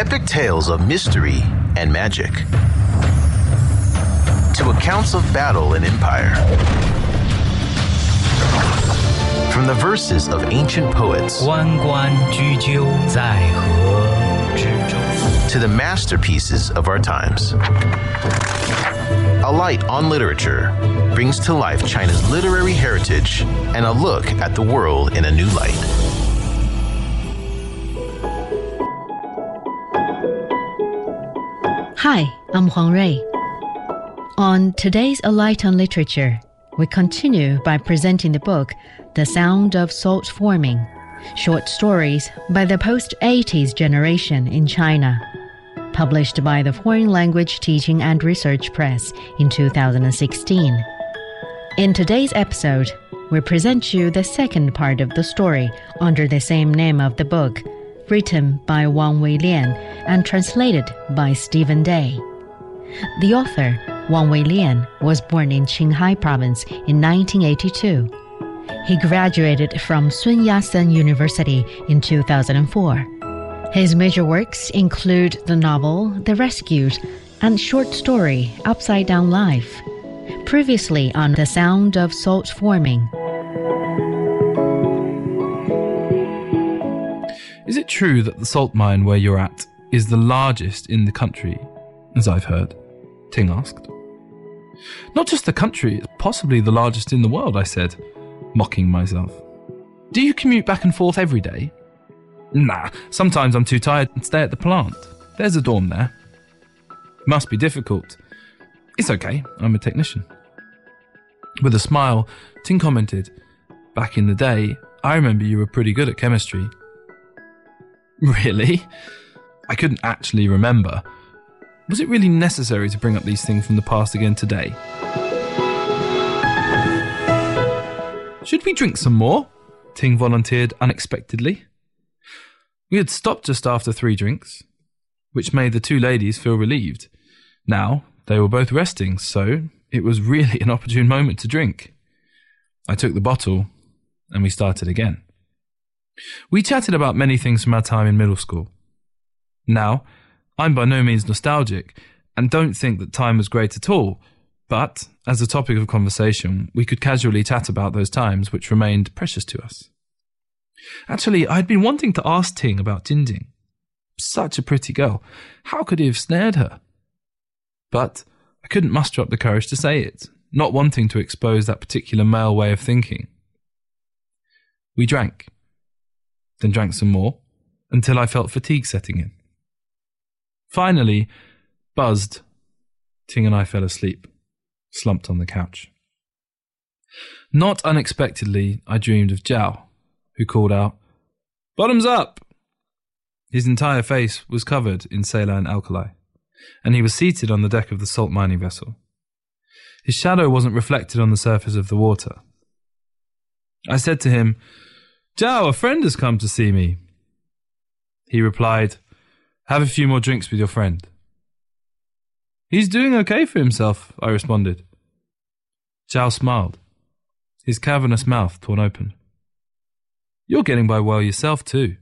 epic tales of mystery and magic, to accounts of battle and empire. From the verses of ancient poets 关关雎鸠，在河之洲。 to the masterpieces of our times. A Light on Literature brings to life China's literary heritage and a look at the world in a new light. Hi, I'm Huang Rui. On today's A Light on Literature, we continue by presenting the book The Sound of Salt Forming Short Stories by the Post 80s Generation in China, published by the Foreign Language Teaching and Research Press in 2016. In today's episode, we present you the second part of the story under the same name of the book, written by Wang Weilian and translated by Stephen Day. The author, Wang Weilian, was born in Qinghai province in 1982. He graduated from Sun Yat-sen University in 2004. His major works include the novel The Rescued and short story Upside Down Life. Previously on The Sound of Salt Forming. Is it true that the salt mine where you're at is the largest in the country, as I've heard? Ting asked. Not just the country, it's possibly the largest in the world, I said, mocking myself. Do you commute back and forth every day? Nah, sometimes I'm too tired and stay at the plant. There's a dorm there. Must be difficult. It's okay, I'm a technician. With a smile, Ting commented, Back in the day, I remember you were pretty good at chemistry. Really? I couldn't actually remember. Was it really necessary to bring up these things from the past again today? Should we drink some more? Ting volunteered unexpectedly. We had stopped just after three drinks, which made the two ladies feel relieved. Now they were both resting, so it was really an opportune moment to drink. I took the bottle and we started again. We chatted about many things from our time in middle school. Now, I'm by no means nostalgic and don't think that time was great at all, but as a topic of conversation, we could casually chat about those times which remained precious to us. Actually, I'd been wanting to ask Ting about Jinjing. Such a pretty girl. How could he have snared her? But I couldn't muster up the courage to say it, not wanting to expose that particular male way of thinking. We drank, then drank some more, until I felt fatigue setting in. Finally, buzzed, Ting and I fell asleep, slumped on the couch. Not unexpectedly, I dreamed of Zhao, who called out, Bottoms up! His entire face was covered in saline alkali, and he was seated on the deck of the salt mining vessel. His shadow wasn't reflected on the surface of the water. I said to him, Zhao, a friend has come to see me. He replied, Have a few more drinks with your friend. He's doing okay for himself, I responded. Zhao smiled, his cavernous mouth torn open. You're getting by well yourself, too.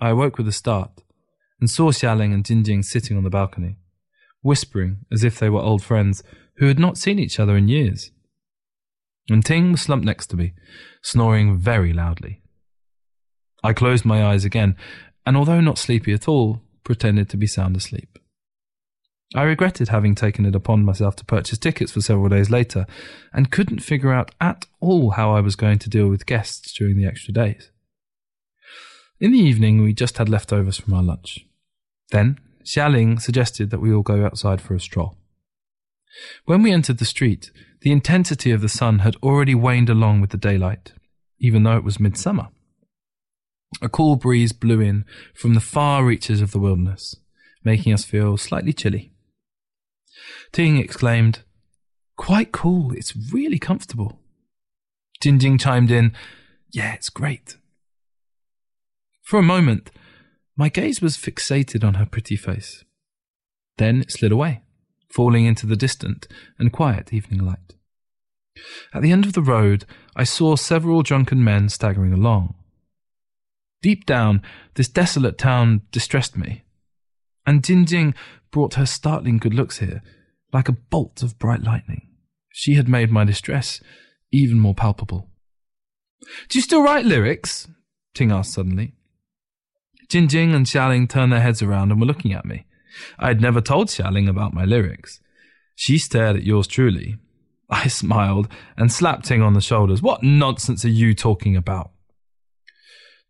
I awoke with a start and saw Xialing and Jinjing sitting on the balcony, whispering as if they were old friends who had not seen each other in years. And Ting was slumped next to me, snoring very loudly. I closed my eyes again, and although not sleepy at all, pretended to be sound asleep. I regretted having taken it upon myself to purchase tickets for several days later, and couldn't figure out at all how I was going to deal with guests during the extra days. In the evening, we just had leftovers from our lunch. Then, Xialing suggested that we all go outside for a stroll. When we entered the street, the intensity of the sun had already waned along with the daylight, even though it was midsummer. A cool breeze blew in from the far reaches of the wilderness, making us feel slightly chilly. Ting exclaimed, Quite cool, it's really comfortable. Jinjing chimed in, Yeah, it's great. For a moment, my gaze was fixated on her pretty face. Then it slid away, falling into the distant and quiet evening light. At the end of the road, I saw several drunken men staggering along. Deep down, this desolate town distressed me. And Jinjing brought her startling good looks here, like a bolt of bright lightning. She had made my distress even more palpable. Do you still write lyrics? Ting asked suddenly. Jinjing and Xialing turned their heads around and were looking at me. I had never told Xialing about my lyrics. She stared at yours truly. I smiled and slapped Ting on the shoulders. What nonsense are you talking about?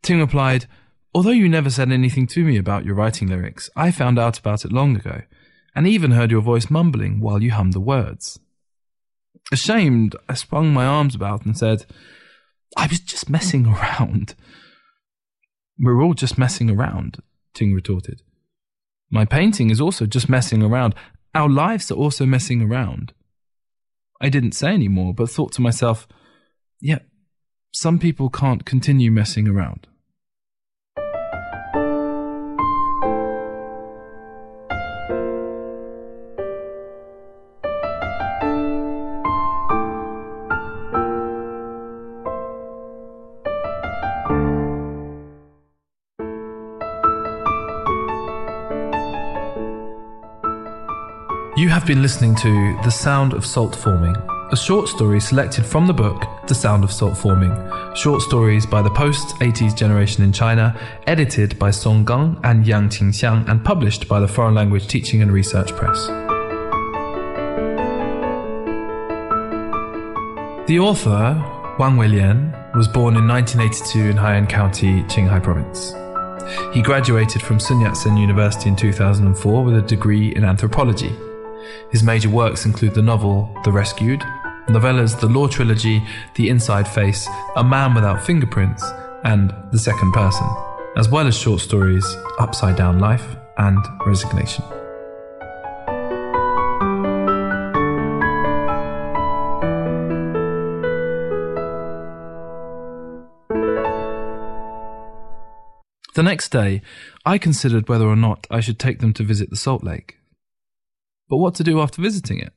Ting replied, Although you never said anything to me about your writing lyrics, I found out about it long ago, and even heard your voice mumbling while you hummed the words. Ashamed, I swung my arms about and said, I was just messing around. We're all just messing around, Ting retorted. My painting is also just messing around. Our lives are also messing around. I didn't say any more, but thought to myself, yeah, some people can't continue messing around. You have been listening to The Sound of Salt Forming, a short story selected from the book The Sound of Salt Forming, short stories by the post 80s generation in China, edited by Song Gang and Yang Qingxiang, and published by the Foreign Language Teaching and Research Press. The author, Wang Weilian, was born in 1982 in Haiyan County, Qinghai Province. He graduated from Sun Yat-sen University in 2004 with a degree in anthropology. His major works include the novel The Rescued, novellas The Law Trilogy, The Inside Face, A Man Without Fingerprints, and The Second Person, as well as short stories Upside Down Life and Resignation. The next day, I considered whether or not I should take them to visit the Salt Lake. But what to do after visiting it?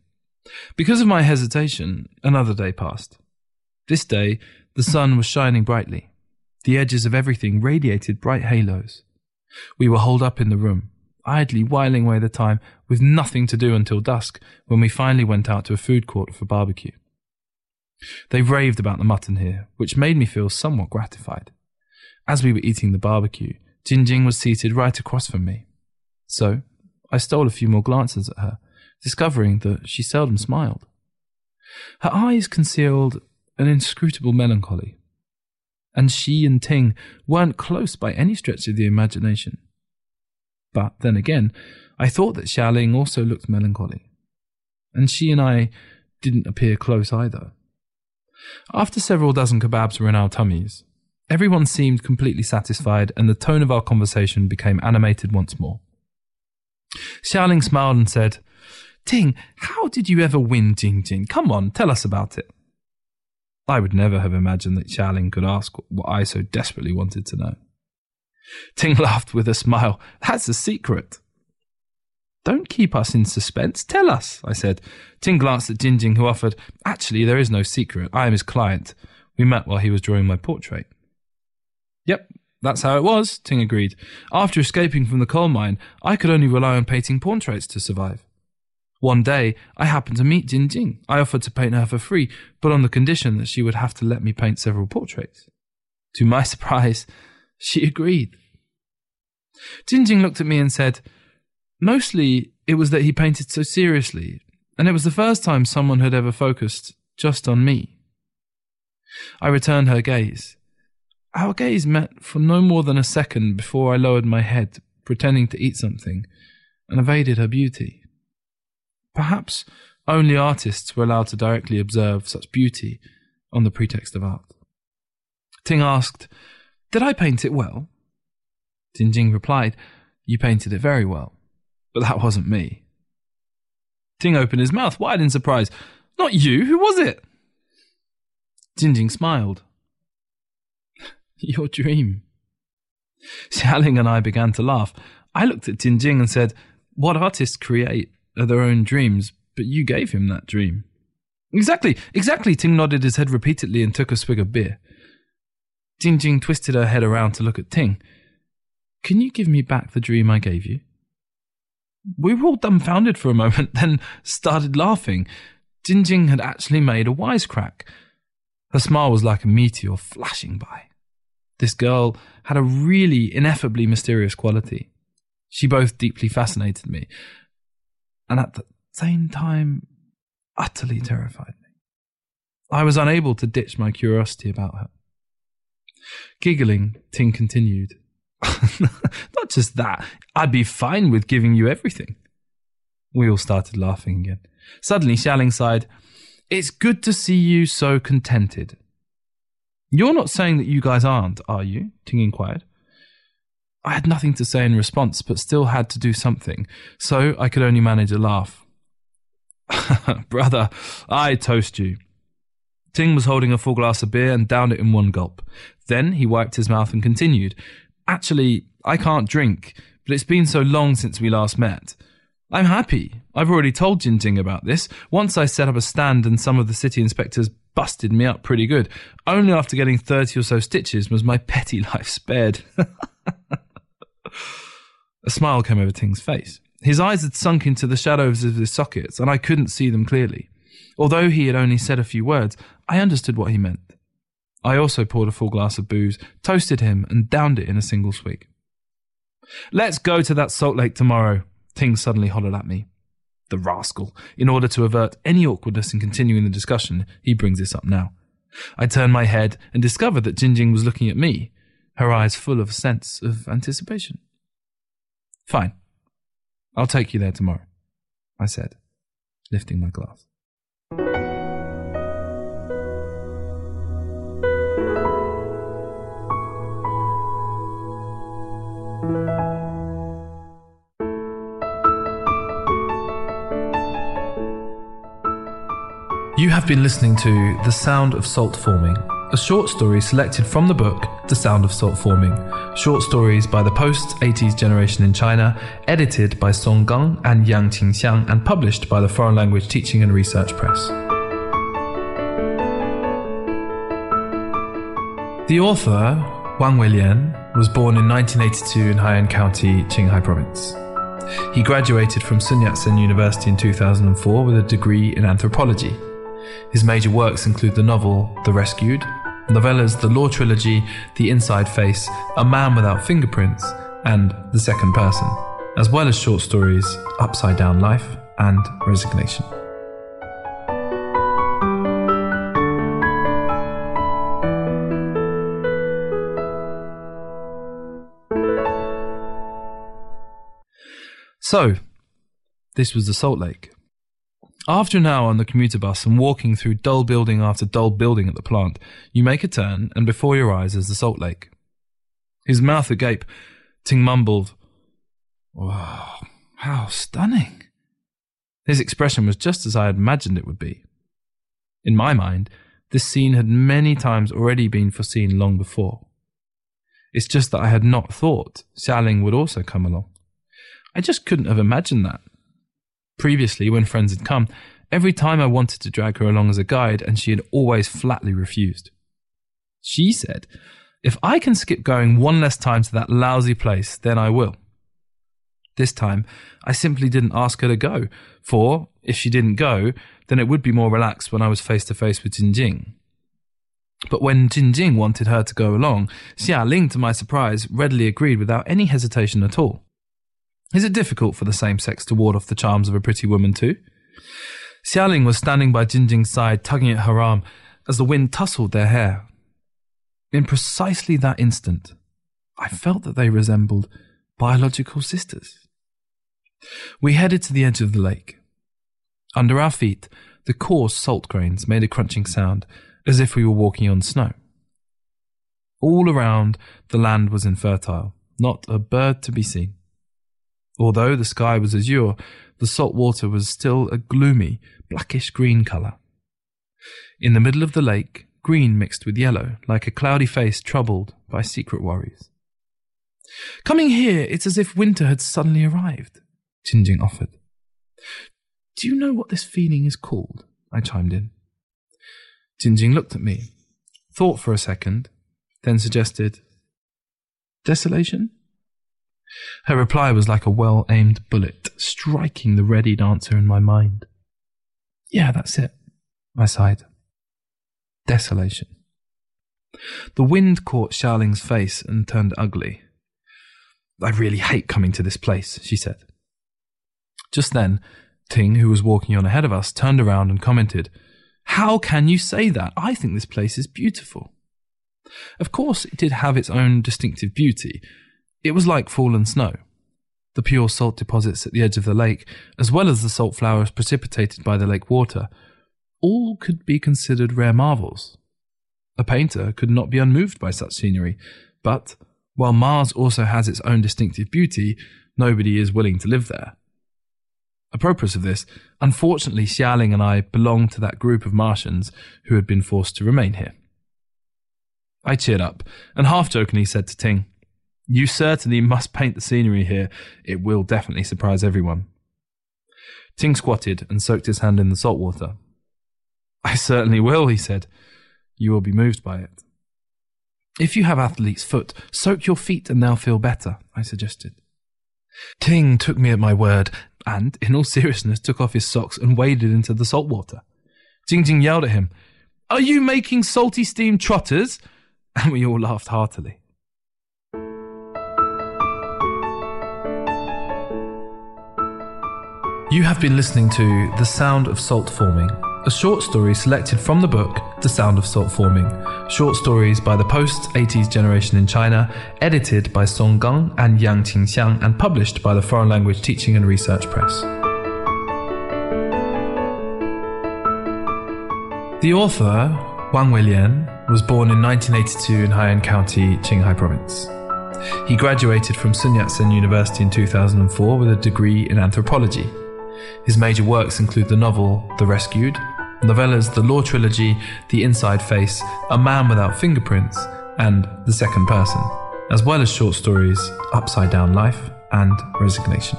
Because of my hesitation, another day passed. This day, the sun was shining brightly. The edges of everything radiated bright halos. We were holed up in the room, idly whiling away the time with nothing to do until dusk when we finally went out to a food court for barbecue. They raved about the mutton here, which made me feel somewhat gratified. As we were eating the barbecue, Jinjing was seated right across from me. So, I stole a few more glances at her, discovering that she seldom smiled. Her eyes concealed an inscrutable melancholy, and she and Ting weren't close by any stretch of the imagination. But then again, I thought that Xialing also looked melancholy, and she and I didn't appear close either. After several dozen kebabs were in our tummies, everyone seemed completely satisfied, and the tone of our conversation became animated once more. Xialing smiled and said, Ting, how did you ever win Jing Jing? Come on, tell us about it. I would never have imagined that Xialing could ask what I so desperately wanted to know. Ting laughed with a smile. That's a secret. Don't keep us in suspense. Tell us, I said. Ting glanced at Jinjing, who offered, Actually, there is no secret. I am his client. We met while he was drawing my portrait. Yep, that's how it was, Ting agreed. After escaping from the coal mine, I could only rely on painting portraits to survive. One day, I happened to meet Jin Jing. I offered to paint her for free, but on the condition that she would have to let me paint several portraits. To my surprise, she agreed. Jin Jing looked at me and said, Mostly, it was that he painted so seriously, and it was the first time someone had ever focused just on me. I returned her gaze. Our gaze met for no more than a second before I lowered my head, pretending to eat something, and evaded her beauty. Perhaps only artists were allowed to directly observe such beauty on the pretext of art. Ting asked, Did I paint it well? Jinjing replied, You painted it very well, but that wasn't me. Ting opened his mouth wide in surprise. Not you, who was it? Jinjing smiled. Your dream. Xialing and I began to laugh. I looked at Jinjing and said, What artists create are their own dreams, but you gave him that dream. Exactly, exactly. Ting nodded his head repeatedly and took a swig of beer. Jing Jing twisted her head around to look at Ting. Can you give me back the dream I gave you? We were all dumbfounded for a moment, then started laughing. Jing Jing had actually made a wisecrack. Her smile was like a meteor flashing by. This girl had a really ineffably mysterious quality. She both deeply fascinated me, and at the same time, utterly terrified me. I was unable to ditch my curiosity about her. Giggling, Ting continued. Not just that, I'd be fine with giving you everything. We all started laughing again. Suddenly, Xialing sighed. It's good to see you so contented. You're not saying that you guys aren't, are you? Ting inquired. I had nothing to say in response, but still had to do something, so I could only manage a laugh. Brother, I toast you. Ting was holding a full glass of beer and downed it in one gulp. Then he wiped his mouth and continued. Actually, I can't drink, but it's been so long since we last met. I'm happy. I've already told Jing Jing about this. Once I set up a stand and some of the city inspectors busted me up pretty good. Only after getting 30 or so stitches was my petty life spared. a smile came over Ting's face. His eyes had sunk into the shadows of his sockets, and I couldn't see them clearly. Although he had only said a few words, I understood what he meant. I also poured a full glass of booze, toasted him, and downed it in a single swig. Let's go to that salt lake tomorrow, Ting suddenly hollered at me. The rascal. In order to avert any awkwardness in continuing the discussion, he brings this up now. I turned my head and discovered that Jinjing was looking at me, her eyes full of a sense of anticipation. Fine. I'll take you there tomorrow, I said, lifting my glass. You have been listening to The Sound of Salt Forming, a short story selected from the book The Sound of Salt Forming, short stories by the post 80s generation in China, edited by Song Gang and Yang Qingxiang, and published by the Foreign Language Teaching and Research Press. The author, Wang Weilian, was born in 1982 in Haiyan County, Qinghai Province. He graduated from Sun Yat-sen University in 2004 with a degree in anthropology. His major works include the novel The Rescued, novellas The Law Trilogy, The Inside Face, A Man Without Fingerprints, and The Second Person, as well as short stories Upside Down Life and Resignation. So, this was the Salt Lake. After an hour on the commuter bus and walking through dull building after dull building at the plant, you make a turn, and before your eyes is the salt lake. His mouth agape, Ting mumbled, Wow, how stunning. His expression was just as I had imagined it would be. In my mind, this scene had many times already been foreseen long before. It's just that I had not thought Xialing would also come along. I just couldn't have imagined that. Previously, when friends had come, every time I wanted to drag her along as a guide, and she had always flatly refused. She said, If I can skip going one less time to that lousy place, then I will. This time, I simply didn't ask her to go, for if she didn't go, then it would be more relaxed when I was face to face with Jinjing. But when Jinjing wanted her to go along, Xia Ling, to my surprise, readily agreed without any hesitation at all. Is it difficult for the same sex to ward off the charms of a pretty woman too? Xiaoling was standing by Jinjing's side, tugging at her arm as the wind tousled their hair. In precisely that instant, I felt that they resembled biological sisters. We headed to the edge of the lake. Under our feet, the coarse salt grains made a crunching sound, as if we were walking on snow. All around, the land was infertile, not a bird to be seen. Although the sky was azure, the salt water was still a gloomy, blackish green colour. In the middle of the lake, green mixed with yellow, like a cloudy face troubled by secret worries. Coming here, it's as if winter had suddenly arrived, Jinjing offered. Do you know what this feeling is called? I chimed in. Jinjing looked at me, thought for a second, then suggested, Desolation? Her reply was like a well aimed bullet, striking the readied answer in my mind. Yeah, that's it, I sighed. Desolation. The wind caught Xiaoling's face and turned ugly. I really hate coming to this place, she said. Just then, Ting, who was walking on ahead of us, turned around and commented, How can you say that? I think this place is beautiful. Of course, it did have its own distinctive beauty. It was like fallen snow. The pure salt deposits at the edge of the lake, as well as the salt flowers precipitated by the lake water, all could be considered rare marvels. A painter could not be unmoved by such scenery, but while Mars also has its own distinctive beauty, nobody is willing to live there. Apropos of this, unfortunately, Xialing and I belonged to that group of Martians who had been forced to remain here. I cheered up and half jokingly said to Ting, You certainly must paint the scenery here. It will definitely surprise everyone. Ting squatted and soaked his hand in the salt water. I certainly will, he said. You will be moved by it. If you have athlete's foot, soak your feet and they'll feel better, I suggested. Ting took me at my word and, in all seriousness, took off his socks and waded into the salt water. Jing Jing yelled at him, Are you making salty steam trotters? And we all laughed heartily. You have been listening to The Sound of Salt Forming, a short story selected from the book The Sound of Salt Forming, short stories by the post 80s generation in China, edited by Song Gang and Yang Qingxiang, and published by the Foreign Language Teaching and Research Press. The author, Wang Weilian, was born in 1982 in Haiyan County, Qinghai Province. He graduated from Sun Yat-sen University in 2004 with a degree in anthropology. His major works include the novel The Rescued, novellas The Law Trilogy, The Inside Face, A Man Without Fingerprints, and The Second Person, as well as short stories Upside Down Life and Resignation.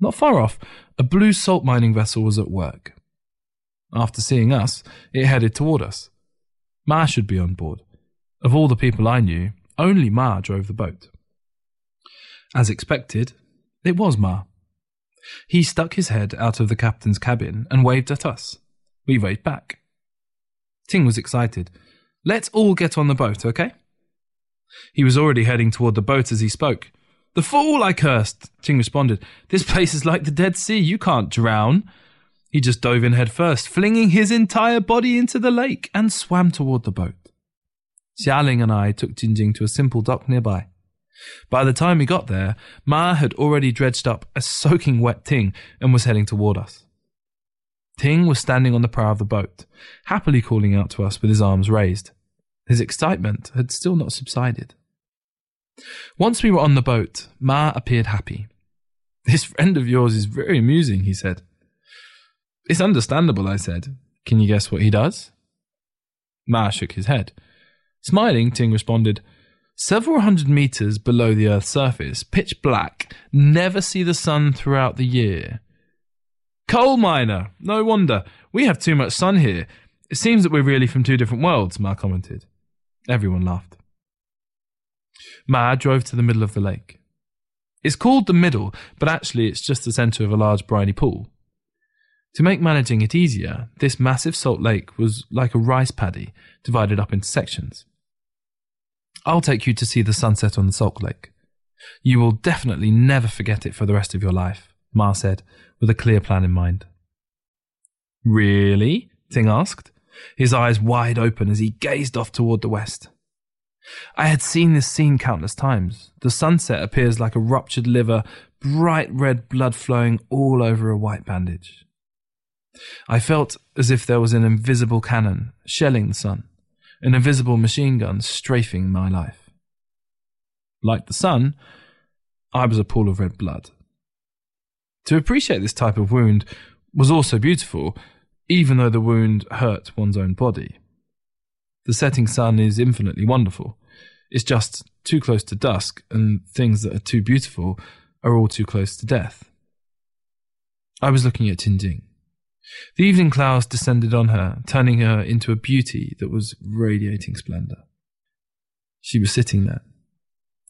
Not far off, a blue salt mining vessel was at work. After seeing us, it headed toward us. Ma should be on board. Of all the people I knew, only Ma drove the boat. As expected, it was Ma. He stuck his head out of the captain's cabin and waved at us. We waved back. Ting was excited. Let's all get on the boat, okay? He was already heading toward the boat as he spoke. The fool, I cursed. Ting responded. This place is like the Dead Sea. You can't drown. He just dove in head first, flinging his entire body into the lake and swam toward the boat. Xiaoling and I took Jinjing to a simple dock nearby. By the time we got there, Ma had already dredged up a soaking wet Ting and was heading toward us. Ting was standing on the prow of the boat, happily calling out to us with his arms raised. His excitement had still not subsided. Once we were on the boat, Ma appeared happy. This friend of yours is very amusing, he said. It's understandable, I said. Can you guess what he does? Ma shook his head. Smiling, Ting responded, Several hundred meters below the Earth's surface, pitch black, never see the sun throughout the year. Coal miner! No wonder. We have too much sun here. It seems that we're really from two different worlds, Ma commented. Everyone laughed. Ma drove to the middle of the lake. It's called the middle, but actually it's just the center of a large briny pool. To make managing it easier, this massive salt lake was like a rice paddy, divided up into sections. I'll take you to see the sunset on the Salt Lake. You will definitely never forget it for the rest of your life, Ma said, with a clear plan in mind. Really? Ting asked, his eyes wide open as he gazed off toward the west. I had seen this scene countless times. The sunset appears like a ruptured liver, bright red blood flowing all over a white bandage. I felt as if there was an invisible cannon shelling the sun an invisible machine gun strafing my life. Like the sun, I was a pool of red blood. To appreciate this type of wound was also beautiful, even though the wound hurt one's own body. The setting sun is infinitely wonderful. It's just too close to dusk, and things that are too beautiful are all too close to death. I was looking at Jinjing. The evening clouds descended on her, turning her into a beauty that was radiating splendor. She was sitting there,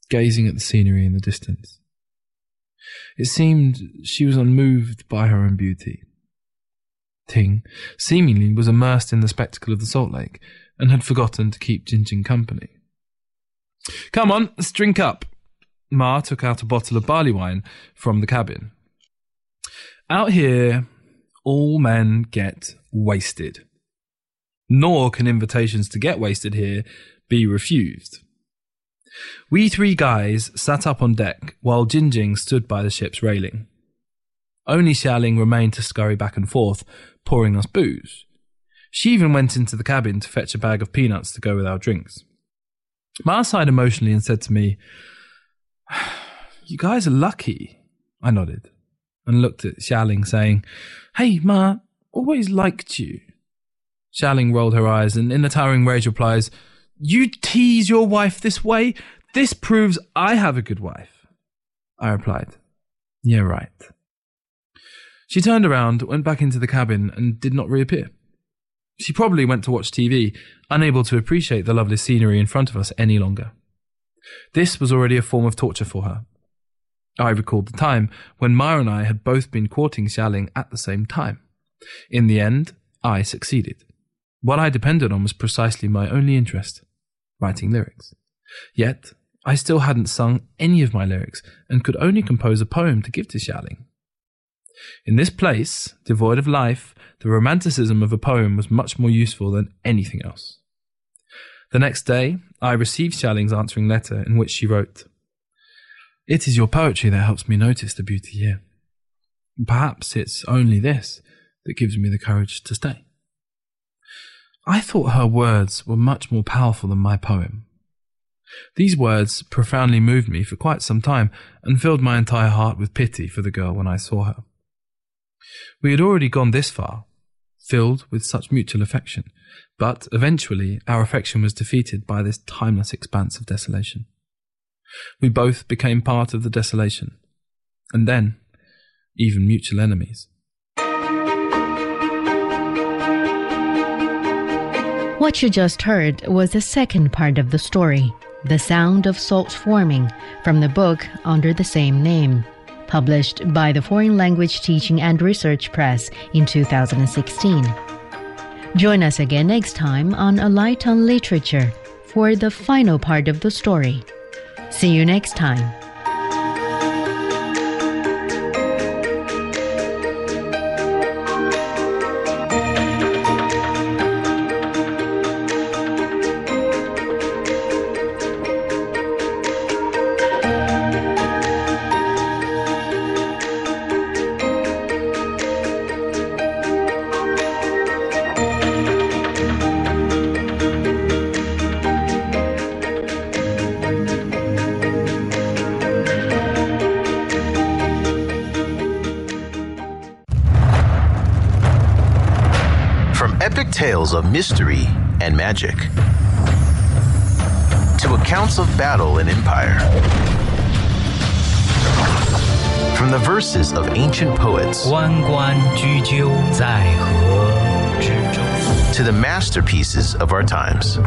gazing at the scenery in the distance. It seemed she was unmoved by her own beauty. Ting seemingly was immersed in the spectacle of the salt lake and had forgotten to keep Jinjing company. Come on, let's drink up. Ma took out a bottle of barley wine from the cabin. Out here, all men get wasted. Nor can invitations to get wasted here be refused. We three guys sat up on deck while Jinjing stood by the ship's railing. Only Xiaoling remained to scurry back and forth, pouring us booze. She even went into the cabin to fetch a bag of peanuts to go with our drinks. Ma sighed emotionally and said to me, You guys are lucky. I nodded and looked at Xialing, saying, Hey, Ma, always liked you. Xialing rolled her eyes and, in a towering rage, replies, You tease your wife this way? This proves I have a good wife. I replied, Yeah, right. She turned around, went back into the cabin, and did not reappear. She probably went to watch TV, unable to appreciate the lovely scenery in front of us any longer. This was already a form of torture for her. I recalled the time when Ma and I had both been courting Xialing at the same time. In the end, I succeeded. What I depended on was precisely my only interest writing lyrics. Yet, I still hadn't sung any of my lyrics and could only compose a poem to give to Xialing. In this place, devoid of life, the romanticism of a poem was much more useful than anything else. The next day, I received Xialing's answering letter in which she wrote, It is your poetry that helps me notice the beauty here. Perhaps it's only this that gives me the courage to stay. I thought her words were much more powerful than my poem. These words profoundly moved me for quite some time and filled my entire heart with pity for the girl when I saw her. We had already gone this far, filled with such mutual affection, but eventually our affection was defeated by this timeless expanse of desolation. We both became part of the desolation, and then even mutual enemies. What you just heard was the second part of the story, The Sound of Salt Forming, from the book under the same name, published by the Foreign Language Teaching and Research Press in 2016. Join us again next time on A Light on Literature for the final part of the story. See you next time. tales of mystery and magic to accounts of battle and empire. From the verses of ancient poets 关关雎鸠，在河之洲。 to the masterpieces of our times.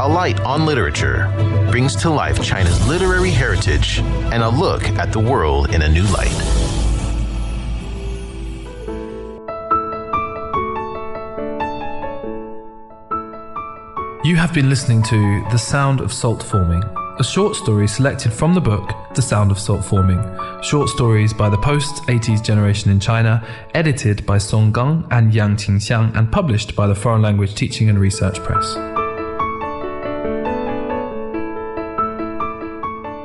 A Light on Literature brings to life China's literary heritage and a look at the world in a new light. Have been listening to The Sound of Salt Forming, a short story selected from the book The Sound of Salt Forming, short stories by the post 80s generation in China, edited by Song Gang and Yang Qingxiang, and published by the Foreign Language Teaching and Research Press.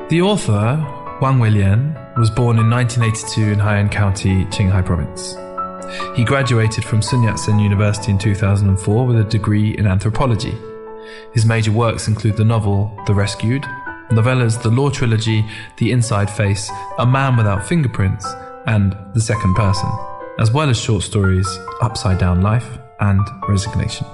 The author, Wang Weilian, was born in 1982 in Haiyan County, Qinghai Province. He graduated from Sun Yat-sen University in 2004 with a degree in anthropology. His major works include the novel The Rescued, novellas The Law Trilogy, The Inside Face, A Man Without Fingerprints, and The Second Person, as well as short stories Upside Down Life and Resignation.